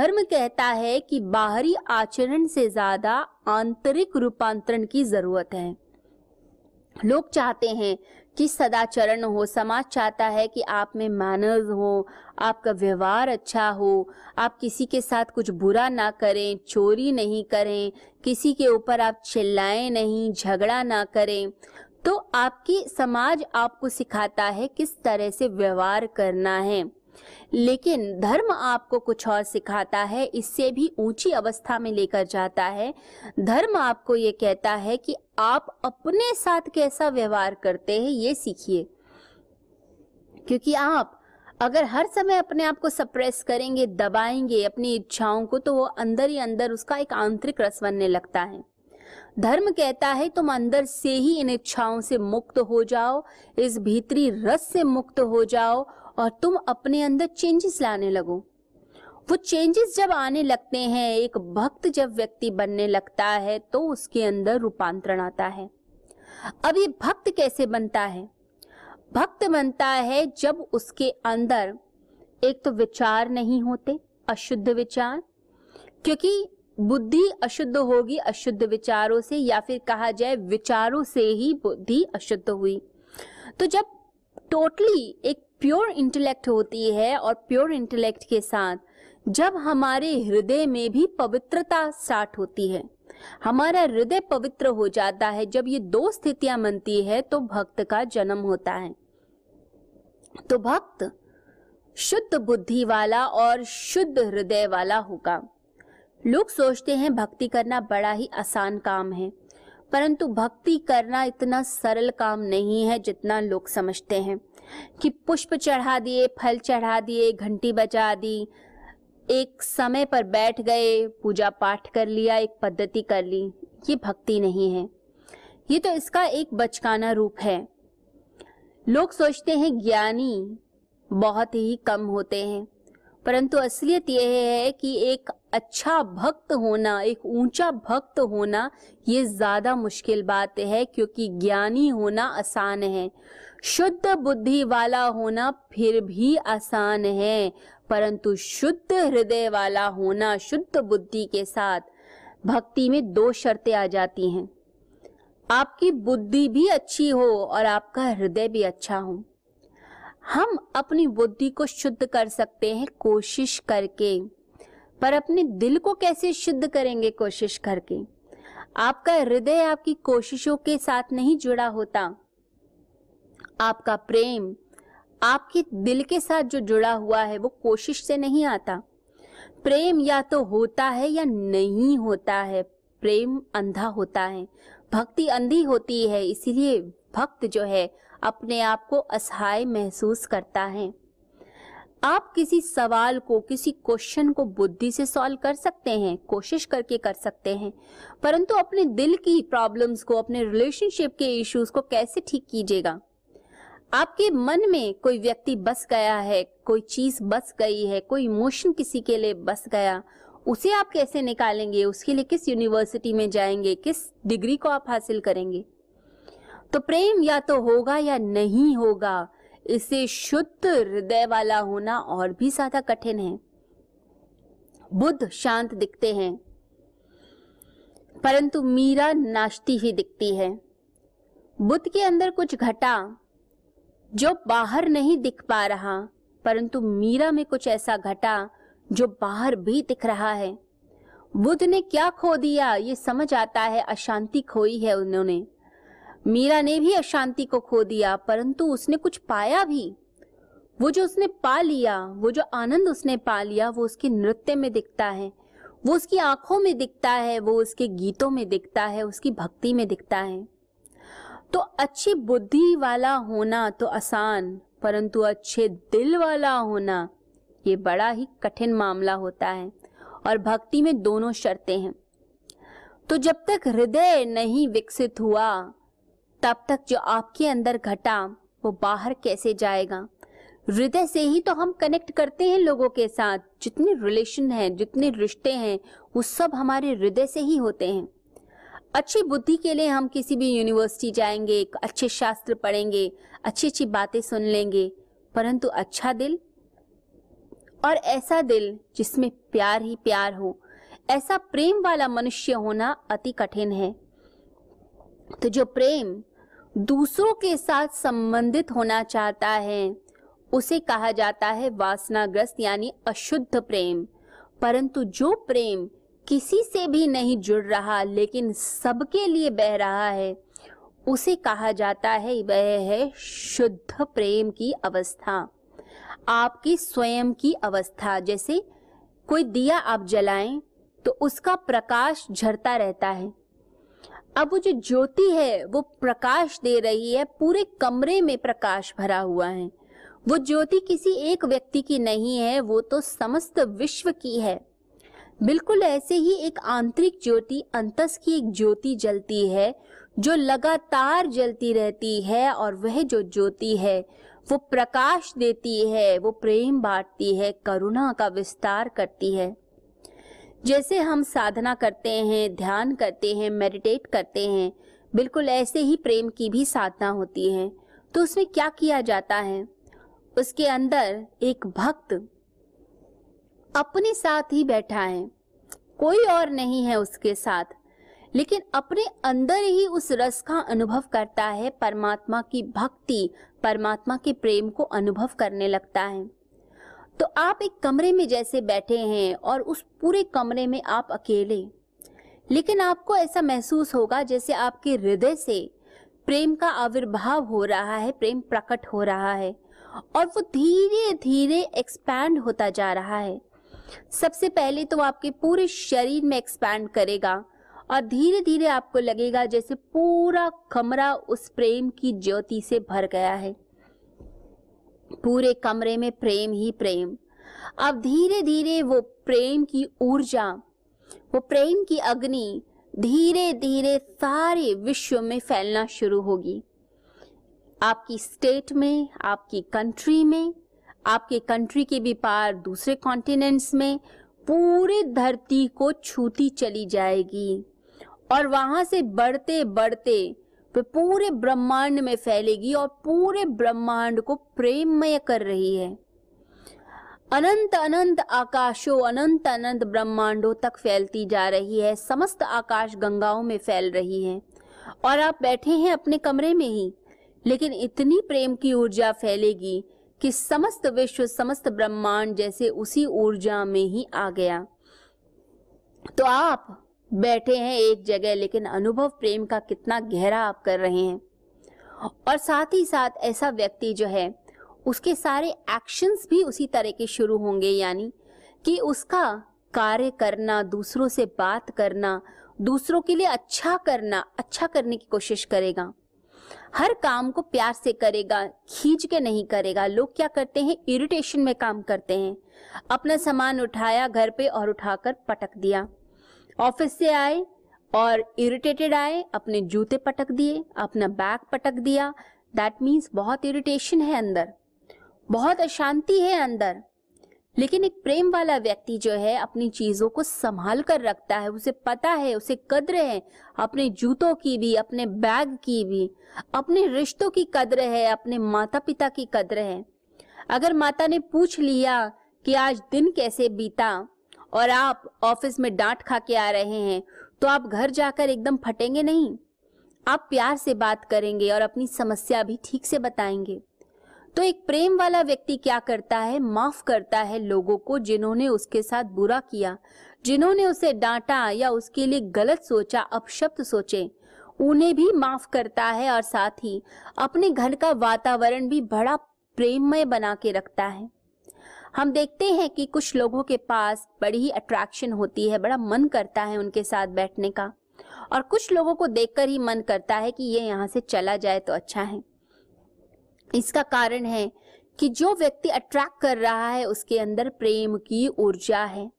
धर्म कहता है कि बाहरी आचरण से ज़्यादा आंतरिक रूपांतरण की ज़रूरत है। लोग चाहते हैं कि सदाचरण हो, समाज चाहता है कि आप में मैनर्स हो, आपका व्यवहार अच्छा हो, आप किसी के साथ कुछ बुरा ना करें, चोरी नहीं करें, किसी के ऊपर आप चिल्लाएँ नहीं, झगड़ा ना करें। तो आपकी समाज आपको सिखाता है किस तरह से व्यवहार करना है। लेकिन धर्म आपको कुछ और सिखाता है, इससे भी ऊँची अवस्था में लेकर जाता है। धर्म आपको ये कहता है कि आप अपने साथ कैसा व्यवहार करते हैं, ये सीखिए। क्योंकि आप अगर हर समय अपने आप को सप्रेस करेंगे, दबाएँगे अपनी इच्छाओं को तो वो अंदर ही अंदर उसका एक आंतरिक रस बनने लगता है। धर्म कहता है, तुम अंदर से ही इन इच्छाओं से मुक्त हो जाओ, इस भीतरी रस से मुक्त हो जाओ और तुम अपने अंदर चेंजेस लाने लगो। वो चेंजेस जब आने लगते हैं, एक भक्त जब व्यक्ति बनने लगता है तो उसके अंदर रूपांतरण आता है। अब ये भक्त कैसे बनता है? भक्त बनता है जब उसके अंदर एक तो विचार नहीं होते, अशुद्ध विचार, क्योंकि बुद्धि अशुद्ध होगी अशुद्ध विचारों से, या फिर कहा जाए विचारों से ही बुद्धि अशुद्ध हुई। तो जब टोटली एक प्योर इंटेलेक्ट होती है और प्योर इंटेलेक्ट के साथ जब हमारे हृदय में भी पवित्रता स्टार्ट होती है, हमारा हृदय पवित्र हो जाता है, जब ये दो स्थितियाँ बनती है तो भक्त का जन्म होता है। तो भक्त शुद्ध बुद्धि वाला और शुद्ध हृदय वाला होगा। लोग सोचते हैं भक्ति करना बड़ा ही आसान काम है। परंतु भक्ति करना इतना सरल काम नहीं है जितना लोग समझते हैं कि पुष्प चढ़ा दिए, फल चढ़ा दिए, घंटी बजा दी, एक समय पर बैठ गए, पूजा पाठ कर लिया, एक पद्धति कर ली, ये भक्ति नहीं है। ये तो इसका एक बचकाना रूप है। लोग सोचते हैं ज्ञानी बहुत ही कम होते हैं। परंतु असलियत यह है कि एक अच्छा भक्त होना, एक ऊँचा भक्त होना, ये ज़्यादा मुश्किल बात है, क्योंकि ज्ञानी होना आसान है। शुद्ध बुद्धि वाला होना फिर भी आसान है, परंतु शुद्ध हृदय वाला होना, शुद्ध बुद्धि के साथ भक्ति में दो शर्तें आ जाती हैं। आपकी बुद्धि भी अच्छी हो और आपका हृदय भी अच्छा हो। हम अपनी बुद्धि को शुद्ध कर सकते हैं कोशिश करके। पर अपने दिल को कैसे शुद्ध करेंगे कोशिश करके? आपका हृदय आपकी कोशिशों के साथ नहीं जुड़ा होता। आपका प्रेम आपके दिल के साथ जो जुड़ा हुआ है वो कोशिश से नहीं आता। प्रेम या तो होता है या नहीं होता है प्रेम अंधा होता है। भक्ति अंधी होती है, इसीलिए भक्त जो है, अपने आप को असहाय महसूस करता है। आप किसी सवाल को, किसी क्वेश्चन को बुद्धि से सॉल्व कर सकते हैं, कोशिश करके कर सकते हैं, परंतु अपने दिल की प्रॉब्लम्स को, अपने रिलेशनशिप के इश्यूज़ को कैसे ठीक कीजिएगा? आपके मन में कोई व्यक्ति बस गया है, कोई चीज़ बस गई है, कोई इमोशन किसी के लिए बस गया उसे आप कैसे निकालेंगे? उसके लिए किस यूनिवर्सिटी में जाएँगे? किस डिग्री को आप हासिल करेंगे? तो प्रेम या तो होगा या नहीं होगा, इसे शुद्ध हृदय वाला होना और भी ज़्यादा कठिन है। बुद्ध शांत दिखते हैं, परंतु मीरा नाचती ही दिखती है। बुद्ध के अंदर कुछ घटा जो बाहर नहीं दिख पा रहा, परंतु मीरा में कुछ ऐसा घटा जो बाहर भी दिख रहा है। बुद्ध ने क्या खो दिया, ये समझ आता है, अशांति खोई है उन्होंने। मीरा ने भी अशांति को खो दिया, परंतु उसने कुछ पाया भी। वो जो उसने पा लिया, वो जो आनंद उसने पा लिया, वो उसके नृत्य में दिखता है। वो उसकी आँखों में दिखता है, वो उसके गीतों में दिखता है, उसकी भक्ति में दिखता है। तो अच्छी बुद्धि वाला होना तो आसान, परंतु अच्छे दिल वाला होना ये बड़ा ही कठिन मामला होता है और भक्ति में दोनों शर्तें हैं। तो जब तक हृदय नहीं विकसित हुआ, तब तक जो आपके अंदर घटा, वो बाहर कैसे जाएगा? हृदय से ही तो हम कनेक्ट करते हैं लोगों के साथ। जितने रिलेशन हैं, जितने रिश्ते हैं, वो सब हमारे हृदय से ही होते हैं। अच्छी बुद्धि के लिए हम किसी भी यूनिवर्सिटी जाएँगे अच्छे शास्त्र पढ़ेंगे अच्छी अच्छी बातें सुन लेंगे, परंतु अच्छा दिल और ऐसा दिल जिसमें प्यार ही प्यार हो, ऐसा प्रेम वाला मनुष्य होना अति कठिन है। तो जो प्रेम दूसरों के साथ संबंधित होना चाहता है, उसे कहा जाता है वासनाग्रस्त यानी अशुद्ध प्रेम। परंतु जो प्रेम किसी से भी नहीं जुड़ रहा, लेकिन सबके लिए बह रहा है, उसे कहा जाता है, वह है शुद्ध प्रेम की अवस्था। आपकी स्वयं की अवस्था। जैसे कोई दिया आप जलाएँ तो उसका प्रकाश झरता रहता है। अब वो जो ज्योति है, वो प्रकाश दे रही है, पूरे कमरे में प्रकाश भरा हुआ है। वो ज्योति किसी एक व्यक्ति की नहीं है, वो तो समस्त विश्व की है। बिल्कुल ऐसे ही एक आंतरिक ज्योति अंतस की एक ज्योति जलती है जो लगातार जलती रहती है और वह जो ज्योति है, वो प्रकाश देती है, वो प्रेम बांटती है, करुणा का विस्तार करती है। जैसे हम साधना करते हैं, ध्यान करते हैं मेडिटेट करते हैं, बिल्कुल ऐसे ही प्रेम की भी साधना होती है तो उसमें क्या किया जाता है? उसके अंदर एक भक्त अपने साथ ही बैठा है, कोई और नहीं है उसके साथ। लेकिन अपने अंदर ही उस रस का अनुभव करता है, परमात्मा की भक्ति, परमात्मा के प्रेम को अनुभव करने लगता है। तो आप एक कमरे में जैसे बैठे हैं और उस पूरे कमरे में आप अकेले। लेकिन आपको ऐसा महसूस होगा जैसे आपके हृदय से प्रेम का आविर्भाव हो रहा है, प्रेम प्रकट हो रहा है और वो धीरे धीरे एक्सपैंड होता जा रहा है। सबसे पहले तो आपके पूरे शरीर में एक्सपैंड करेगा। और धीरे धीरे आपको लगेगा जैसे पूरा कमरा उस प्रेम की ज्योति से भर गया है। पूरे कमरे में प्रेम ही प्रेम। अब धीरे धीरे वो प्रेम की ऊर्जा, वो प्रेम की अग्नि धीरे धीरे सारे विश्व में फैलना शुरू होगी। आपकी स्टेट में, आपकी कंट्री में, आपके कंट्री के भी पार दूसरे कॉन्टिनेंट्स में पूरे धरती को छूती चली जाएगी। और वहाँ से बढ़ते बढ़ते पूरे ब्रह्मांड में फैलेगी और पूरे ब्रह्मांड को प्रेममय कर रही है। अनंत अनंत आकाशों, अनंत अनंत ब्रह्मांडों तक फैलती जा रही है। समस्त आकाश गंगाओं में फैल रही है। और आप बैठे हैं अपने कमरे में ही, लेकिन इतनी प्रेम की ऊर्जा फैलेगी कि समस्त विश्व, समस्त ब्रह्मांड जैसे उसी ऊर्जा में ही आ गया। तो आप बैठे हैं एक जगह, लेकिन अनुभव प्रेम का कितना गहरा आप कर रहे हैं। और साथ ही साथ ऐसा व्यक्ति जो है, उसके सारे एक्शंस भी उसी तरह के शुरू होंगे, यानी कि उसका कार्य करना, दूसरों से बात करना, दूसरों के लिए अच्छा करना अच्छा करने की कोशिश करेगा। हर काम को प्यार से करेगा, खींच के नहीं करेगा। लोग क्या करते हैं? इरिटेशन में काम करते हैं। अपना सामान उठाया, घर पे और उठाकर पटक दिया। ऑफ़िस से आए और इरिटेटेड आए, अपने जूते पटक दिए, अपना बैग पटक दिया। दैट मीन्स बहुत इरिटेशन है अंदर। बहुत अशांति है अंदर। लेकिन एक प्रेम वाला व्यक्ति जो है, अपनी चीज़ों को संभाल कर रखता है, उसे पता है, उसे कद्र है। अपने जूतों की भी, अपने बैग की भी, अपने रिश्तों की कद्र है, अपने माता पिता की कद्र है। अगर माता ने पूछ लिया कि आज दिन कैसे बीता और आप ऑफ़िस में डांट खा के आ रहे हैं तो आप घर जाकर एकदम फटेंगे नहीं? आप प्यार से बात करेंगे और अपनी समस्या भी ठीक से बताएँगे। तो एक प्रेम वाला व्यक्ति क्या करता है? माफ़ करता है लोगों को जिन्होंने उसके साथ बुरा किया, जिन्होंने उसे डांटा या उसके लिए गलत सोचा, अपशब्द सोचे। उन्हें भी माफ़ करता है और साथ ही अपने घर का वातावरण भी बड़ा प्रेममय बना के रखता है। हम देखते हैं कि कुछ लोगों के पास बड़ी ही अट्रैक्शन होती है, बड़ा मन करता है उनके साथ बैठने का। और कुछ लोगों को देखकर ही मन करता है कि ये यहाँ से चला जाए तो अच्छा है। इसका कारण है कि जो व्यक्ति अट्रैक्ट कर रहा है, उसके अंदर प्रेम की ऊर्जा है।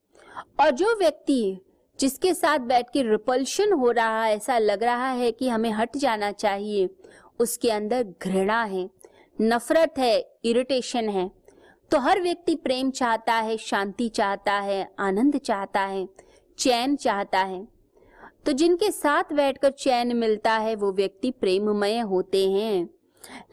और जो व्यक्ति जिसके साथ बैठ के रिपल्शन हो रहा है, ऐसा लग रहा है कि हमें हट जाना चाहिए, उसके अंदर घृणा है, नफरत है इरिटेशन है। तो हर व्यक्ति प्रेम चाहता है, शांति चाहता है, आनंद चाहता है, चैन चाहता है। तो जिनके साथ बैठकर चैन मिलता है, वो व्यक्ति प्रेममय होते हैं।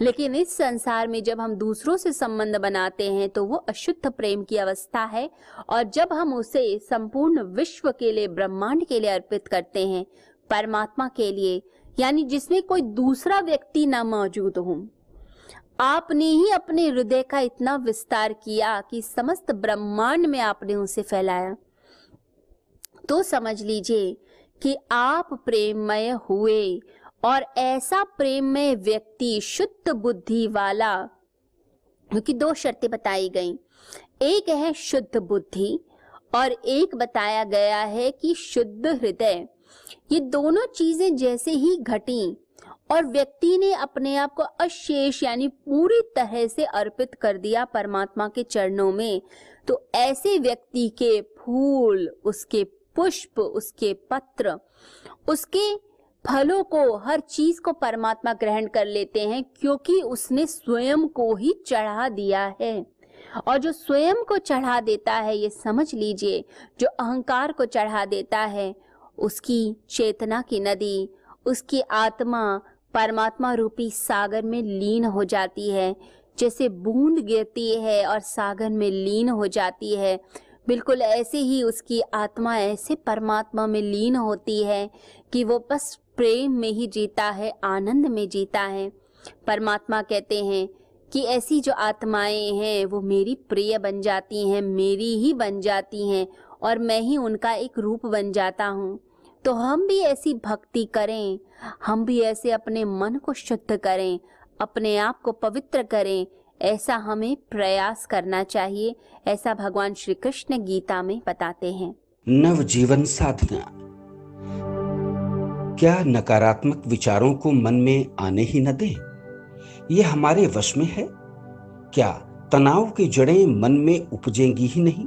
लेकिन इस संसार में जब हम दूसरों से संबंध बनाते हैं तो वो अशुद्ध प्रेम की अवस्था है। और जब हम उसे संपूर्ण विश्व के लिए, ब्रह्मांड के लिए अर्पित करते हैं, परमात्मा के लिए, यानी जिसमें कोई दूसरा व्यक्ति ना मौजूद हो आपने ही अपने हृदय का इतना विस्तार किया कि समस्त ब्रह्मांड में आपने उसे फैलाया। तो समझ लीजिए कि आप प्रेममय हुए और ऐसा प्रेममय व्यक्ति, शुद्ध बुद्धि वाला, क्योंकि दो शर्तें बताई गई। एक है शुद्ध बुद्धि और एक बताया गया है कि शुद्ध हृदय। ये दोनों चीज़ें जैसे ही घटी और व्यक्ति ने अपने आप को अशेष यानी पूरी तरह से अर्पित कर दिया परमात्मा के चरणों में तो ऐसे व्यक्ति के फूल, उसके पुष्प, उसके पत्र, उसके फलों को, हर चीज़ को परमात्मा ग्रहण कर लेते हैं क्योंकि उसने स्वयं को ही चढ़ा दिया है। और जो स्वयं को चढ़ा देता है, ये समझ लीजिए, जो अहंकार को चढ़ा देता है, उसकी चेतना की नदी, उसकी आत्मा परमात्मा रूपी सागर में लीन हो जाती है, जैसे बूंद गिरती है और सागर में लीन हो जाती है। बिल्कुल ऐसे ही उसकी आत्मा, ऐसे परमात्मा में लीन होती है कि वो बस प्रेम में ही जीता है, आनंद में जीता है। परमात्मा कहते हैं कि ऐसी जो आत्माएँ हैं, वो मेरी प्रिय बन जाती हैं, मेरी ही बन जाती हैं और मैं ही उनका एक रूप बन जाता हूँ। तो हम भी ऐसी भक्ति करें, हम भी ऐसे अपने मन को शुद्ध करें, अपने आप को पवित्र करें, ऐसा हमें प्रयास करना चाहिए, ऐसा भगवान श्री कृष्ण गीता में बताते हैं। नव जीवन साधना। क्या नकारात्मक विचारों को मन में आने ही न दें? ये हमारे वश में है। क्या तनाव की जड़ें मन में उपजेंगी ही नहीं?